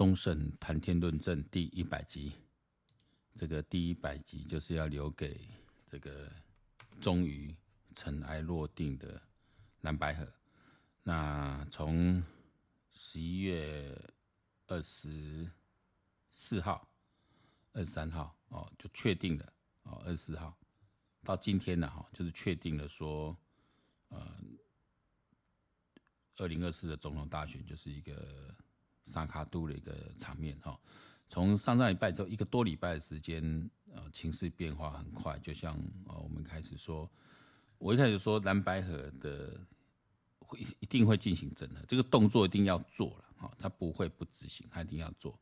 终审谈天论证第一百集，这个第一百集就是要留给这个终于尘埃落定的蓝白河。那从十一月二十四号、二十三号哦，就确定了哦，二十四号到今天呢，哈，就是确定了说，呃，二零二四的总统大选就是一个。三脚督的一个场面哈，从上上礼拜之后一个多礼拜的时间，呃，情势变化很快，就像呃我们开始说，我一开始说蓝白河的会一定会进行整合，这个动作一定要做了哈，他不会不执行，他一定要做，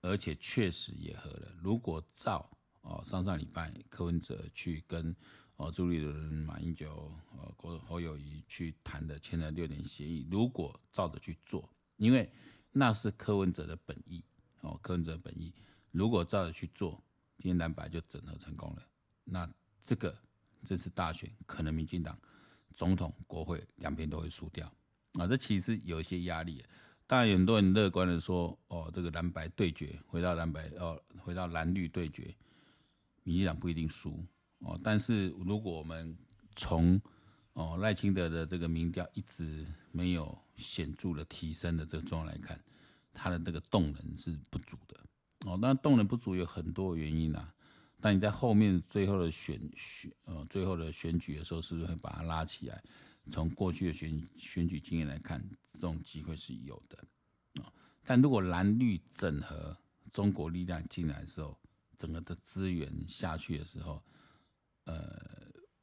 而且确实也合了。如果照哦上上礼拜柯文哲去跟哦朱立伦、马英九、呃侯侯友谊去谈的签了六点协议，如果照着去做，因为。那是柯文哲的本意哦，柯文哲的本意。如果照着去做，今天蓝白就整合成功了。那这个这次大选，可能民进党总统、国会两边都会输掉啊。这其实有一些压力。当然，很多人乐观的说，哦，这个蓝白对决，回到蓝白哦，回到蓝绿对决，民进党不一定输哦。但是如果我们从哦，赖清德的这个民调一直没有显著的提升的这个状况来看，他的这个动能是不足的。哦，那动能不足有很多原因啊。但你在后面最后的选选呃最后的选举的时候，是不是会把它拉起来？从过去的选选举经验来看，这种机会是有的。啊，但如果蓝绿整合，中国力量进来的时候，整个的资源下去的时候，呃，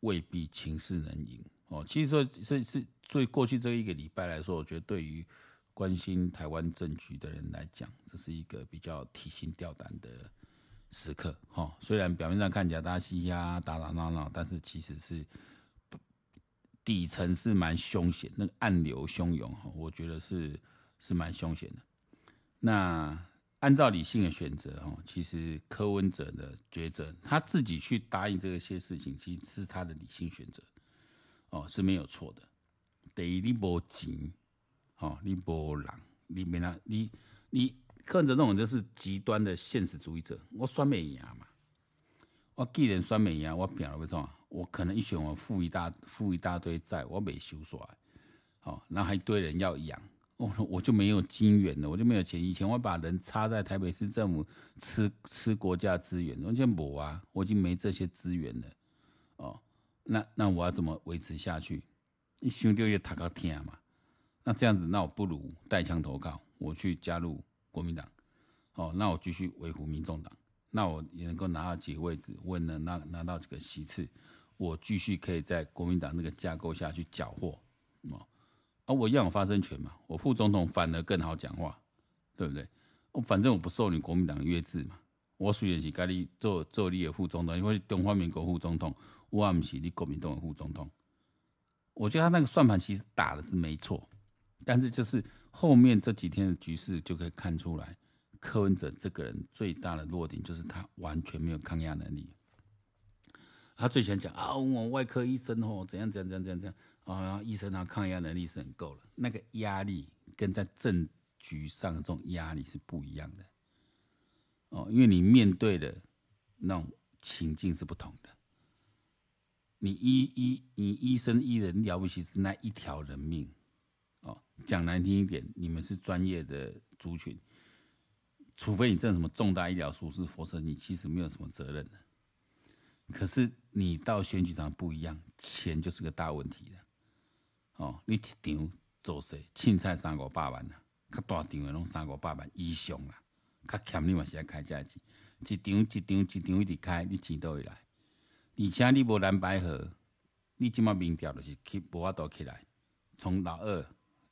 未必情势能赢。哦，其实说这是对过去这一个礼拜来说，我觉得对于关心台湾政局的人来讲，这是一个比较提心吊胆的时刻。哈，虽然表面上看起来大家嘻嘻打打闹闹，但是其实是底层是蛮凶险，那个暗流汹涌。哈，我觉得是是蛮凶险的。那按照理性的选择，哈，其实柯文哲的抉择，他自己去答应这些事情，其实是他的理性选择。哦，是没有错的。第一，你无钱，哦，你无人，你没啦，你你柯文哲那种就是极端的现实主义者。我选美赢嘛，我既然选美赢，我拼了为什么？我可能一选我负一大负一大堆债，我没收出来，哦，然后还一堆人要养，我我就没有金源了，我就没有钱。以前我把人插在台北市政府吃吃国家资源，完全没啊，我已经没这些资源了，哦。那那我要怎么维持下去？你兄弟也谈个天嘛？那这样子，那我不如带枪投靠，我去加入国民党。哦，那我继续维护民众党，那我也能够拿到几个位置，我能拿拿到几个席次，我继续可以在国民党那个架构下去缴获。哦，而我一样有发声权嘛，我副总统反而更好讲话，对不对？我反正我不受你国民党约制嘛，我虽然是跟你做做你的副总统，因为中华民国副总统。我不是你国民党的副总统，我觉得他那个算盘其实打的是没错，但是就是后面这几天的局势就可以看出来，柯文哲这个人最大的弱点就是他完全没有抗压能力。他最喜欢讲啊，我外科医生哦，怎样怎样怎样怎样啊，医生他抗压能力是很够了，那个压力跟在政局上的这种压力是不一样的哦，因为你面对的那种情境是不同的。你医医你医生医人了不起是那一条人命，哦，讲难听一点，你们是专业的族群，除非你真的什么重大医疗疏失，否则你其实没有什么责任的。可是你到选举场不一样，钱就是个大问题的，哦，你一场做谁，凊彩三五百万啊，较大场的拢三五百万以上啊，较欠你嘛是要开价钱，一场一场一场一直开，你钱都会来。而且你无蓝白合，你即马民调就是起无法度起来。从老二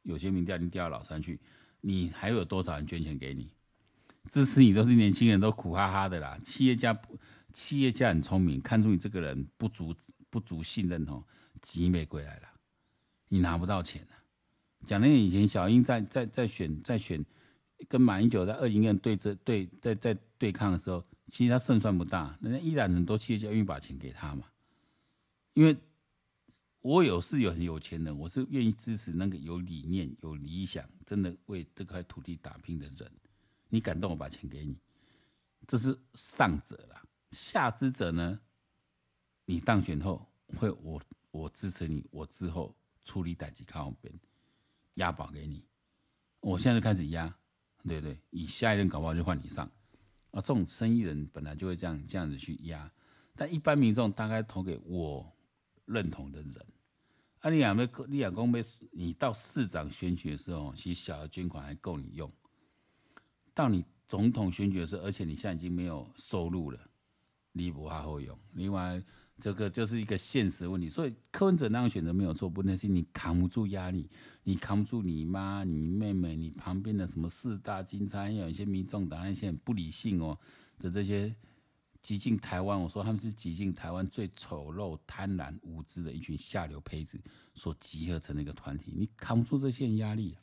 有些民调你调到老三去，你还有多少人捐钱给你？支持你都是年轻人，都苦哈哈的啦。企业家，企业家很聪明，看出你这个人不足不足信任哦，集美归来了，你拿不到钱啊。讲那以前小英在在在选在选跟马英九在二零年对这对在在对抗的时候。其实他胜算不大，人家依然很多企业家愿意把钱给他嘛。因为我有是有很有钱的，我是愿意支持那个有理念、有理想、真的为这块土地打拼的人。你感动我把钱给你，这是上者啦。下之者呢，你当选后会我我支持你，我之后处理代志靠后边押宝给你，我现在就开始押，对不对？以下一任搞不好就换你上啊。这种生意人本来就会这样这样子去压，但一般民众大概投给我认同的人。啊，你两位，你两公被你到市长选举的时候，其实小额捐款还够你用。到你总统选举的时候，而且你现在已经没有收入了，你不怕后用。另外，这个就是一个现实问题。所以柯文哲那样选择没有错，不能是你扛不住压力，你扛不住你妈、你妹妹、你旁边的什么四大金钗，还有一些民众党那些很不理性哦的这些。挤进台湾，我说他们是挤进台湾最丑陋、贪婪、无知的一群下流胚子所集合成的一个团体，你扛不住这些压力啊！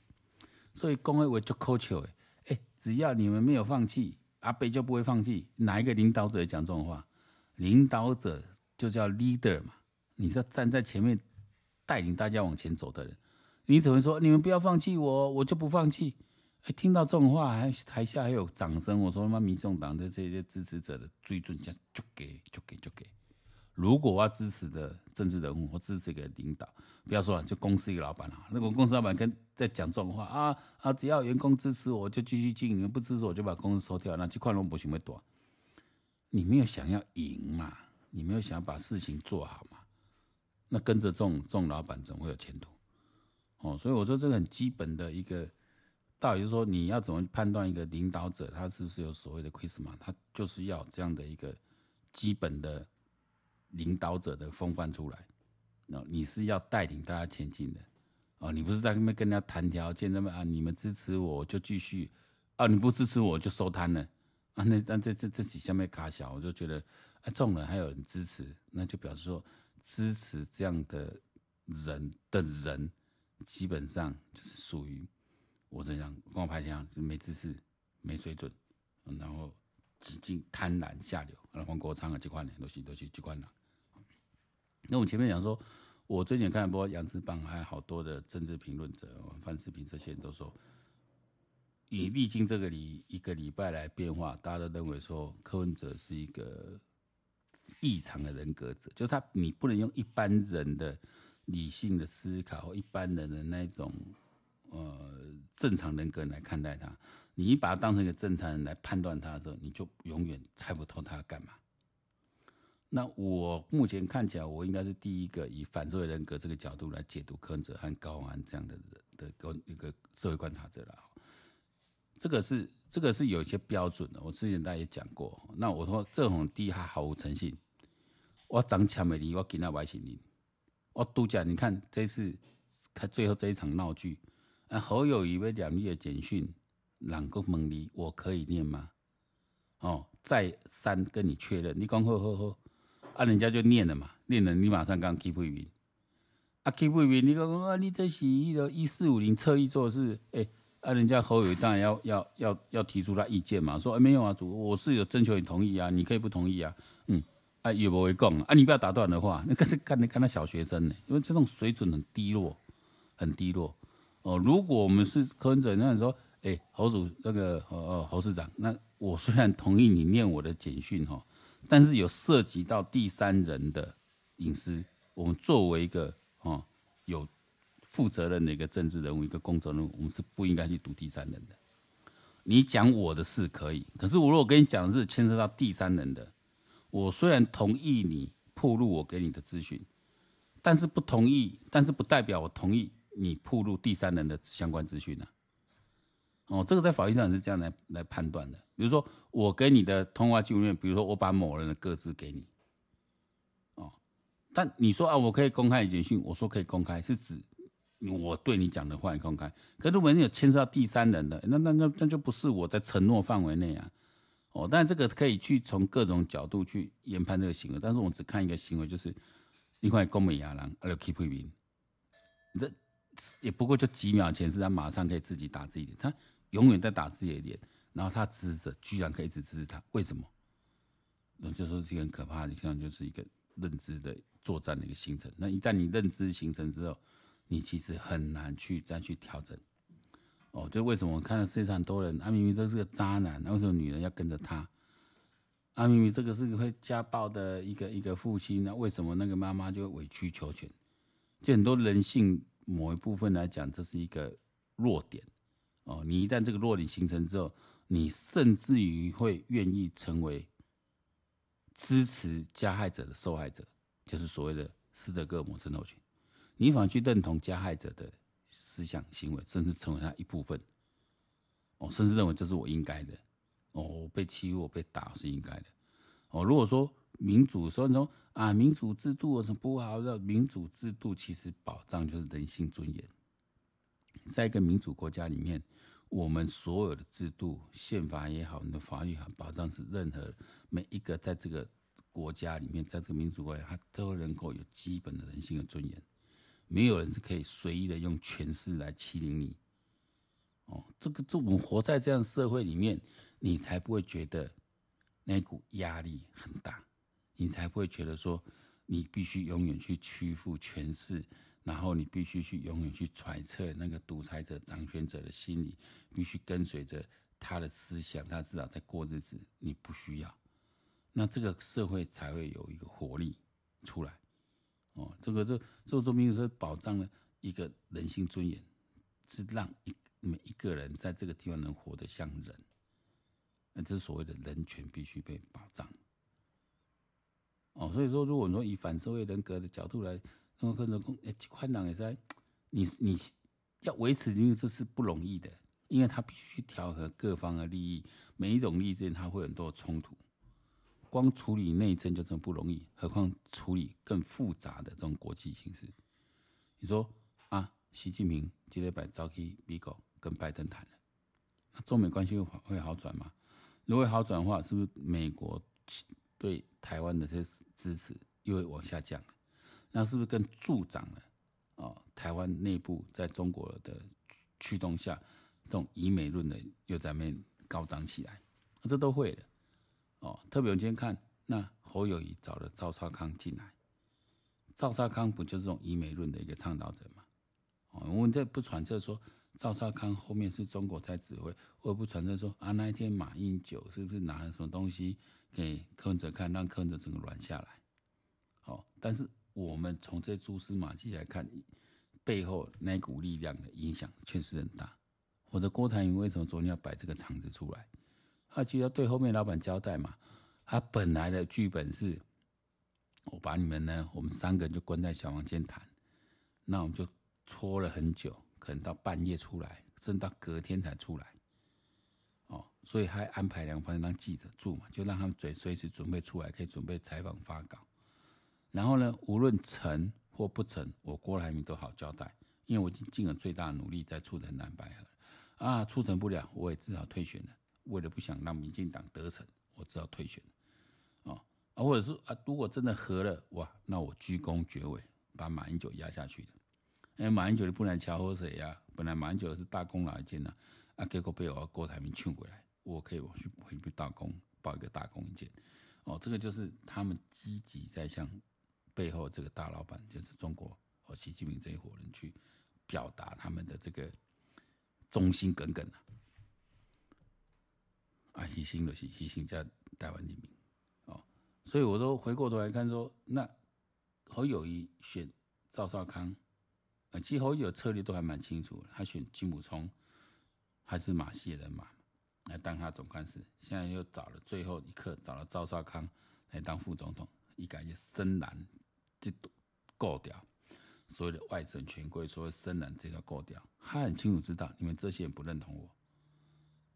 所以公会为就扣球哎，只要你们没有放弃，阿北就不会放弃。哪一个领导者讲这种话？领导者就叫 leader 嘛，你是要站在前面带领大家往前走的人，你怎么说？你们不要放弃我，我就不放弃。哎，听到这种话，还台下还有掌声。我说他妈，民众党的这些支持者的追尊将就给就给就给。如果我要支持的政治人物或支持一个领导，不要说了，就公司一个老板啊，那个公司老板跟在讲这种话啊啊，只要员工支持我，就继续经营；不支持我就把公司收掉。那这块龙不行会断。你没有想要赢嘛？你没有想把事情做好嘛？那跟着这种这种老板怎么会有前途？哦，所以我说这个很基本的一个。到底是说，你要怎么判断一个领导者他是不是有所谓的 c h r i s m a 他就是要这样的一个基本的领导者的风范出来。那你是要带领大家前进的哦，你不是在那边跟人家谈条件，那么啊，你们支持我就继续啊，你不支持我就收摊了啊。那那这这这几下面卡小，我就觉得啊，这种人还有人支持，那就表示说支持这样的人的人，基本上就是属于。我这样跟我拍这样，就没知识、没水准，然后几近贪婪下流。然后黄国昌啊，这块人都是都是这块人。那我前面讲说，我最近看过杨世邦，还有好多的政治评论者，范世平这些人都说，以历经这个礼一个礼拜来变化，大家都认为说柯文哲是一个异常的人格者，就是他你不能用一般人的理性的思考或，一般人的那种。呃，正常人格来看待他，你把他当成一个正常人来判断他的时候，你就永远猜不透他要干嘛。那我目前看起来，我应该是第一个以反社会人格这个角度来解读柯文哲和高安这样的人的一个社会观察者了。这个是这个是有一些标准的，我之前大家也讲过。那我说这种第一他毫无诚信，我长强美丽，我给他外星人，我度假。你看这次看最后这一场闹剧。啊，侯友宜为两页的简讯，两个蒙离，我可以念吗？哦，再三跟你确认，你讲好好好，啊，人家就念了嘛，念了你马上刚 keep 不语，啊 keep 不语，你讲啊，你这是一个一四五零侧翼做事，哎、啊，人家侯友宜当然要要要要提出他意见嘛，说哎、没有啊，主我是有征求你同意啊，你可以不同意啊，嗯，啊也不会讲啊，你不要打断的话，那个是干的干那小学生呢，因为这种水准很低落，很低落。哦，如果我们是柯文哲，那说，哎、侯主那个，呃呃，侯市长，那我虽然同意你念我的简讯哈，但是有涉及到第三人的隐私，我们作为一个哦有负责任的一个政治人物，一个公众人物，我们是不应该去读第三人的。你讲我的事可以，可是我如果跟你讲的是牵涉到第三人的，我虽然同意你曝露我给你的资讯，但是不同意，但是不代表我同意。你曝露第三人的相关资讯呢？哦，这个在法律上是这样来来判断的。比如说，我给你的通话记录面，比如说我把某人的个资给你，哦，但你说啊，我可以公开简讯，我说可以公开，是指我对你讲的话公开。可是如果你有牵涉到第三人的，那那那那就不是我在承诺范围内啊。哦，但这个可以去从各种角度去研判这个行为，但是我只看一个行为，就是一块公美亚郎，还有 keep 你这。也不过就几秒前，是他马上可以自己打自己脸，他永远在打自己的脸，然后他支持者居然可以一直支持他，为什么？那就说这个很可怕的，这样就是一个认知的作战的一个形成。那一旦你认知形成之后，你其实很难去再去调整。哦，就为什么我看到世界上很多人，啊，明明都是个渣男，那为什么女人要跟着他？啊，明明这个是个会家暴的一个一个父亲，那为什么那个妈妈就委曲求全？就很多人性某一部分来讲，这是一个弱点。哦，你一旦这个弱点形成之后，你甚至于会愿意成为支持加害者的受害者，就是所谓的斯德哥尔摩症候群。你反而去认同加害者的思想行为，甚至成为他一部分。哦，甚至认为这是我应该的。哦，我被欺负，我被打是应该的。哦，如果说民主说你说啊，民主制度有什么不好的？民主制度其实保障就是人性尊严。在一个民主国家里面，我们所有的制度、宪法也好，你的法律好，保障是任何每一个在这个国家里面，在这个民主国家，他都能够有基本的人性的尊严。没有人是可以随意的用权势来欺凌你。哦，这个这我们活在这样社会里面。你才不会觉得那股压力很大，你才不会觉得说你必须永远去屈服权势，然后你必须去永远去揣测那个独裁者、掌权者的心理，必须跟随着他的思想，他知道在过日子，你不需要，那这个社会才会有一个活力出来。哦，这个这这说明是保障了一个人性尊严，是让一每一个人在这个地方能活得像人。那这是所谓的人权必须被保障。哦，所以说，如果说以反社会人格的角度来，那么可能说，哎，宽档也在，你你要维持，因为这是不容易的，因为他必须去调和各方的利益，每一种利益之间他会有很多冲突，光处理内政就这么不容易，何况处理更复杂的这种国际形势。你说啊，习近平今天把召开美国跟拜登谈了，那中美关系会会好转吗？如果好转的话，是不是美国对台湾的这些支持又会往下降了？那是不是更助长了啊？台湾内部在中国的驱动下，这种以美论的又在面高涨起来，这都会的哦。特别我们今天看，那侯友宜找了赵少康进来，赵少康不就是这种医美论的一个倡导者吗？哦，我们这不揣测说。赵少康后面是中国在指挥，我也不会传出说啊，那一天马英九是不是拿了什么东西给柯文哲看，让柯文哲整个软下来？好，但是我们从这蛛丝马迹来看，背后那股力量的影响确实很大。我的郭台铭为什么昨天要摆这个场子出来？那就要对后面老板交代嘛。他本来的剧本是，我把你们呢，我们三个人就关在小房间谈，那我们就拖了很久。可能到半夜出来，甚至到隔天才出来，哦，所以还安排两方人让记者住嘛，就让他们随随时准备出来，可以准备采访发稿。然后呢，无论成或不成，我郭台铭都好交代，因为我已经尽了最大努力在促成蓝白合，啊，促成不了，我也只好退选了。为了不想让民进党得逞，我只好退选了，啊，或者说啊，如果真的合了，哇，那我居功厥伟，把马英九压下去了。因为马英九的不能桥和谁呀？本来马英九是大功劳一件呐，啊，结果被我郭台铭劝回来，我可以我去回去大功报一个大功一件。哦，这个就是他们积极在向背后这个大老板，就是中国和习近平这一伙人去表达他们的这个忠心耿耿啊。啊，牺牲的是牺牲在台湾人民。哦，所以我都回过头来看说，那侯友谊选赵少康。其实侯友策略都还蛮清楚，他选金溥聪还是马戏人马来当他总干事，现在又找了最后一刻找了赵少康来当副总统，一改就深蓝这都过掉，所有的外省权贵，所谓深蓝这条过掉，他很清楚知道你们这些人不认同我，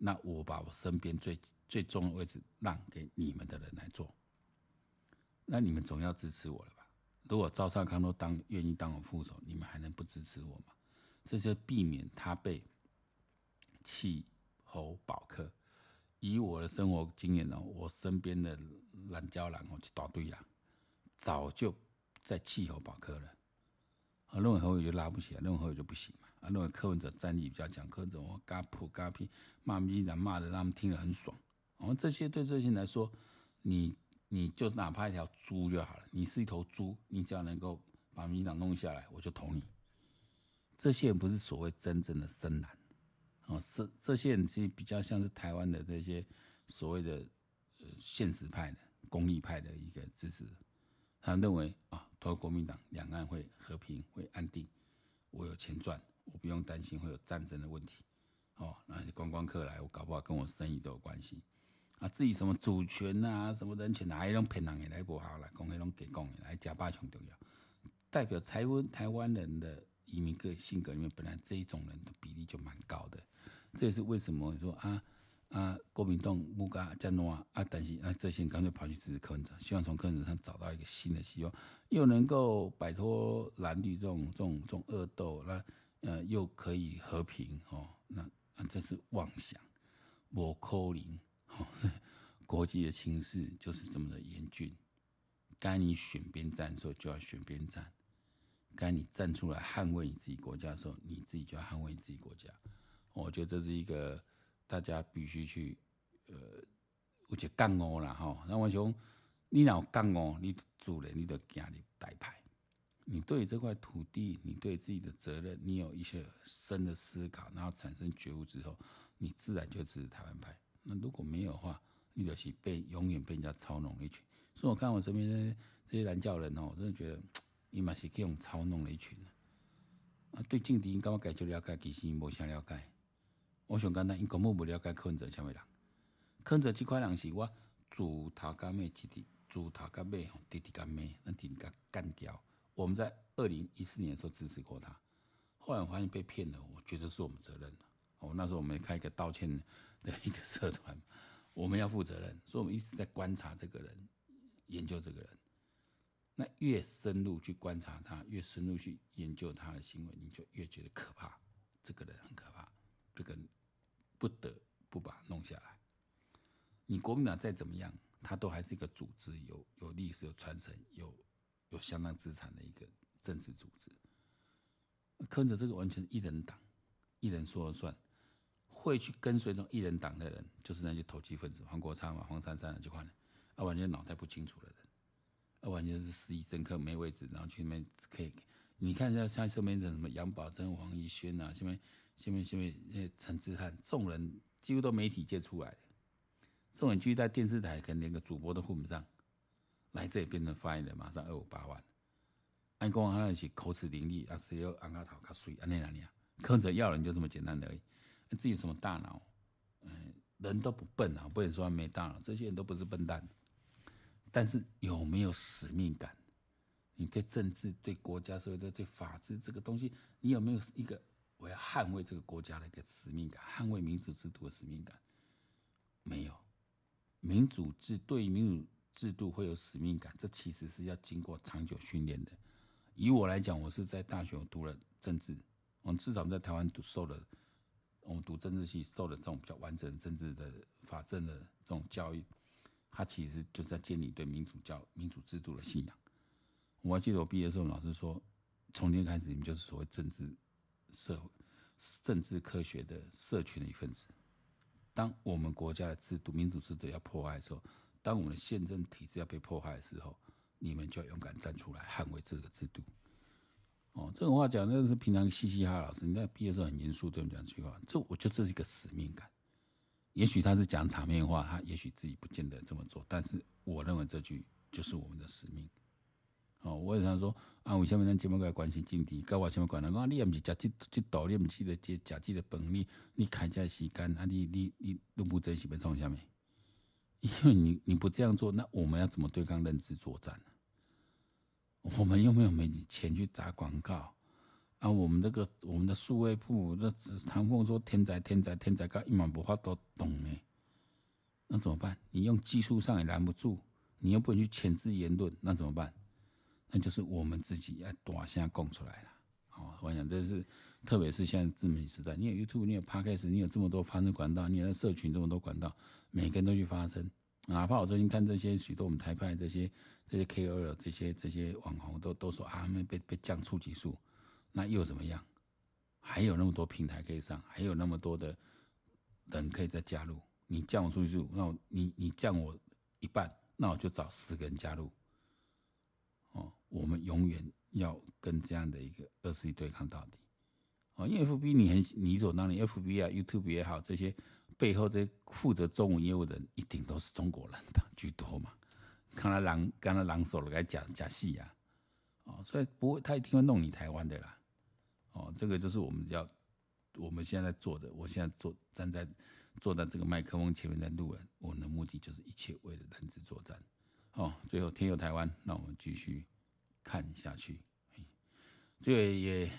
那我把我身边最最重的位置让给你们的人来做，那你们总要支持我了吧？如果赵少康都当愿意当我副手，你们还能不支持我吗？这就避免他被弃侯保科。以我的生活经验呢，我身边的蓝胶人哦就答对了，早就在弃侯保科了。我认为侯友就拉不起来，认为侯友就不行嘛。啊，认为柯文哲战力比较强，柯文哲我嘎普嘎屁骂民党骂的让他们听了很爽。我们这些对这些人来说，你。你就哪怕一条猪就好了，你是一头猪，你只要能够把民进党弄下来，我就投你。这些人不是所谓真正的深蓝，哦，是这些人其实比较像是台湾的这些所谓的呃现实派的、公益派的一个支持。他认为啊，投国民党，两岸会和平、会安定，我有钱赚，我不用担心会有战争的问题。哦，那些观光客来，我搞不好跟我生意都有关系。啊，至于什么主权啊、什么人权啊，一种骗人的来不好了，讲那种给讲的来假霸权重要。代表台湾台湾人的移民个性格里面，本来这一种人的比例就蛮高的。这也是为什么你说啊啊，国民党不敢这样弄啊，啊，但是啊，这些人干脆跑去支持柯文哲，希望从柯文哲上找到一个新的希望，又能够摆脱蓝绿这种这种这种恶斗，那呃又可以和平哦，那那这是妄想，我可能哦，国际的情势就是这么的严峻，该你选边站的时候就要选边站，该你站出来捍卫你自己国家的时候，你自己就要捍卫你自己国家。我觉得这是一个大家必须去，呃，有些觉悟啦哈。那我想，你若有觉悟，你主人你得行你代派。你对这块土地，你对自己的责任，你有一些深的思考，然后产生觉悟之后，你自然就支持台湾派。那如果没有的话，你就是被永远被人家操弄了一群。所以我看我身边这些这些蓝教人哦，我真的觉得，伊嘛是这种操弄了一群啊。对政敌，跟我解就了解，其实无啥了解。我想简单，因根本不了解柯文哲什么人。柯文哲这块人是我自头到尾弟弟，自头到尾吼弟弟干妹，那弟弟干干掉。我们在二零一四年的时候支持过他，后来我发现被骗了，我觉得是我们责任。哦，那时候我们开一个道歉的一个社团，我们要负责任，所以我们一直在观察这个人，研究这个人。那越深入去观察他，越深入去研究他的行为，你就越觉得可怕。这个人很可怕，这个不得不把它弄下来。你国民党再怎么样，他都还是一个组织，有有历史、有传承、有。有相当资产的一个政治组织，跟着这个完全一人党，一人说了算，会去跟随这种一人党的人，就是那些投机分子，黄国昌嘛、黄珊珊啊，这块人，啊，完全脑袋不清楚的人，啊，完全是失意政客，没位置，然后去那边可以，你看一下像身边的什么杨宝珍、黄宜轩啊，下面下面下面那陈志汉，众人几乎都媒体界出来的，这种人聚在电视台，可能连个主播都混不上。来这里变成发言人，马上二五八万。按公安那是口齿伶俐，啊，只有安卡头卡水，安那哪里啊？柯文哲要人就这么简单而已。自己什么大脑？嗯，人都不笨啊，不能说没大脑，这些人都不是笨蛋。但是有没有使命感？你对政治、对国家、社会、对对法治这个东西，你有没有一个我要捍卫这个国家的一个使命感？捍卫民主制度的使命感？没有。民主制对于民主。制度会有使命感，这其实是要经过长久训练的。以我来讲，我是在大学我读了政治，我们至少在台湾读受了，我们读政治系受了这种比较完整政治的法政的这种教育，它其实就是在建立对民主教民主制度的信仰。我还记得我毕业的时候，老师说，从今天开始，你们就是所谓政治社会政治科学的社群的一份子。当我们国家的制度民主制度要破坏的时候，当我们的宪政体制要被破坏的时候，你们就要勇敢站出来捍卫这个制度。哦，这种话讲那是平常嘻嘻哈哈老师，你在毕业的时候很严肃对我们讲这句话，这我觉得这是一个使命感。也许他是讲场面话，他也许自己不见得这么做，但是我认为这句就是我们的使命。哦，我也想说啊，为什么咱这么个关心政治？跟我什么关系？我你也不是食这这道，你也不是的这食这个饭，你你开这时间啊，你你你都不珍惜，要创下面？因为你你不这样做，那我们要怎么对抗认知作战呢？我们又没有没钱去砸广告啊！我们这个我们的数位部，那唐凤说天灾天灾天灾，搞一毛不花都懂呢。那怎么办？你用技术上也拦不住，你又不能去牵制言论，那怎么办？那就是我们自己要大声讲出来了。好，我想这是特别是现在自媒体时代，你有 YouTube，你有 Podcast，你有这么多发声管道，你有社群这么多管道。每个人都去发声，哪怕我最近看这些许多我们台派这些这些 KOL 这些这些网红都都说啊，他们被被降触及数，那又怎么样？还有那么多平台可以上，还有那么多的人可以再加入。你降我触及数，那我你你降我一半，那我就找十个人加入。我们永远要跟这样的一个恶势力对抗到底。哦，因为 FB 你很理所当然，FB 啊、YouTube 也好，这些背后这些负责中文业务的人一定都是中国人吧，居多嘛。看他狼，看他狼手了，该假假戏呀，哦，所以不会，他一定会弄你台湾的啦。哦，这个就是我们要我们现在做的，我现在坐站在坐在这个麦克风前面在录人，我们的目的就是一切为了人质作战。哦，最后天佑台湾，那我们继续看下去。最后也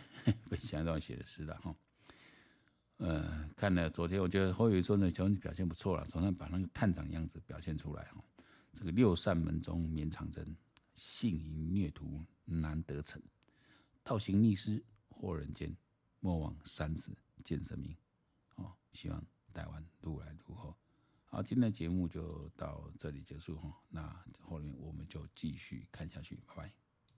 分享一段写的诗了哈。呃，看了昨天，我觉得侯友宜说呢，小文表现不错了，总算把那个探长样子表现出来哈。这个六扇门中绵长针，性淫虐徒难得逞，倒行逆施祸人间，莫忘三子见神明。哦，希望台湾如来如何。好，今天的节目就到这里结束哈。那后面我们就继续看下去，拜拜。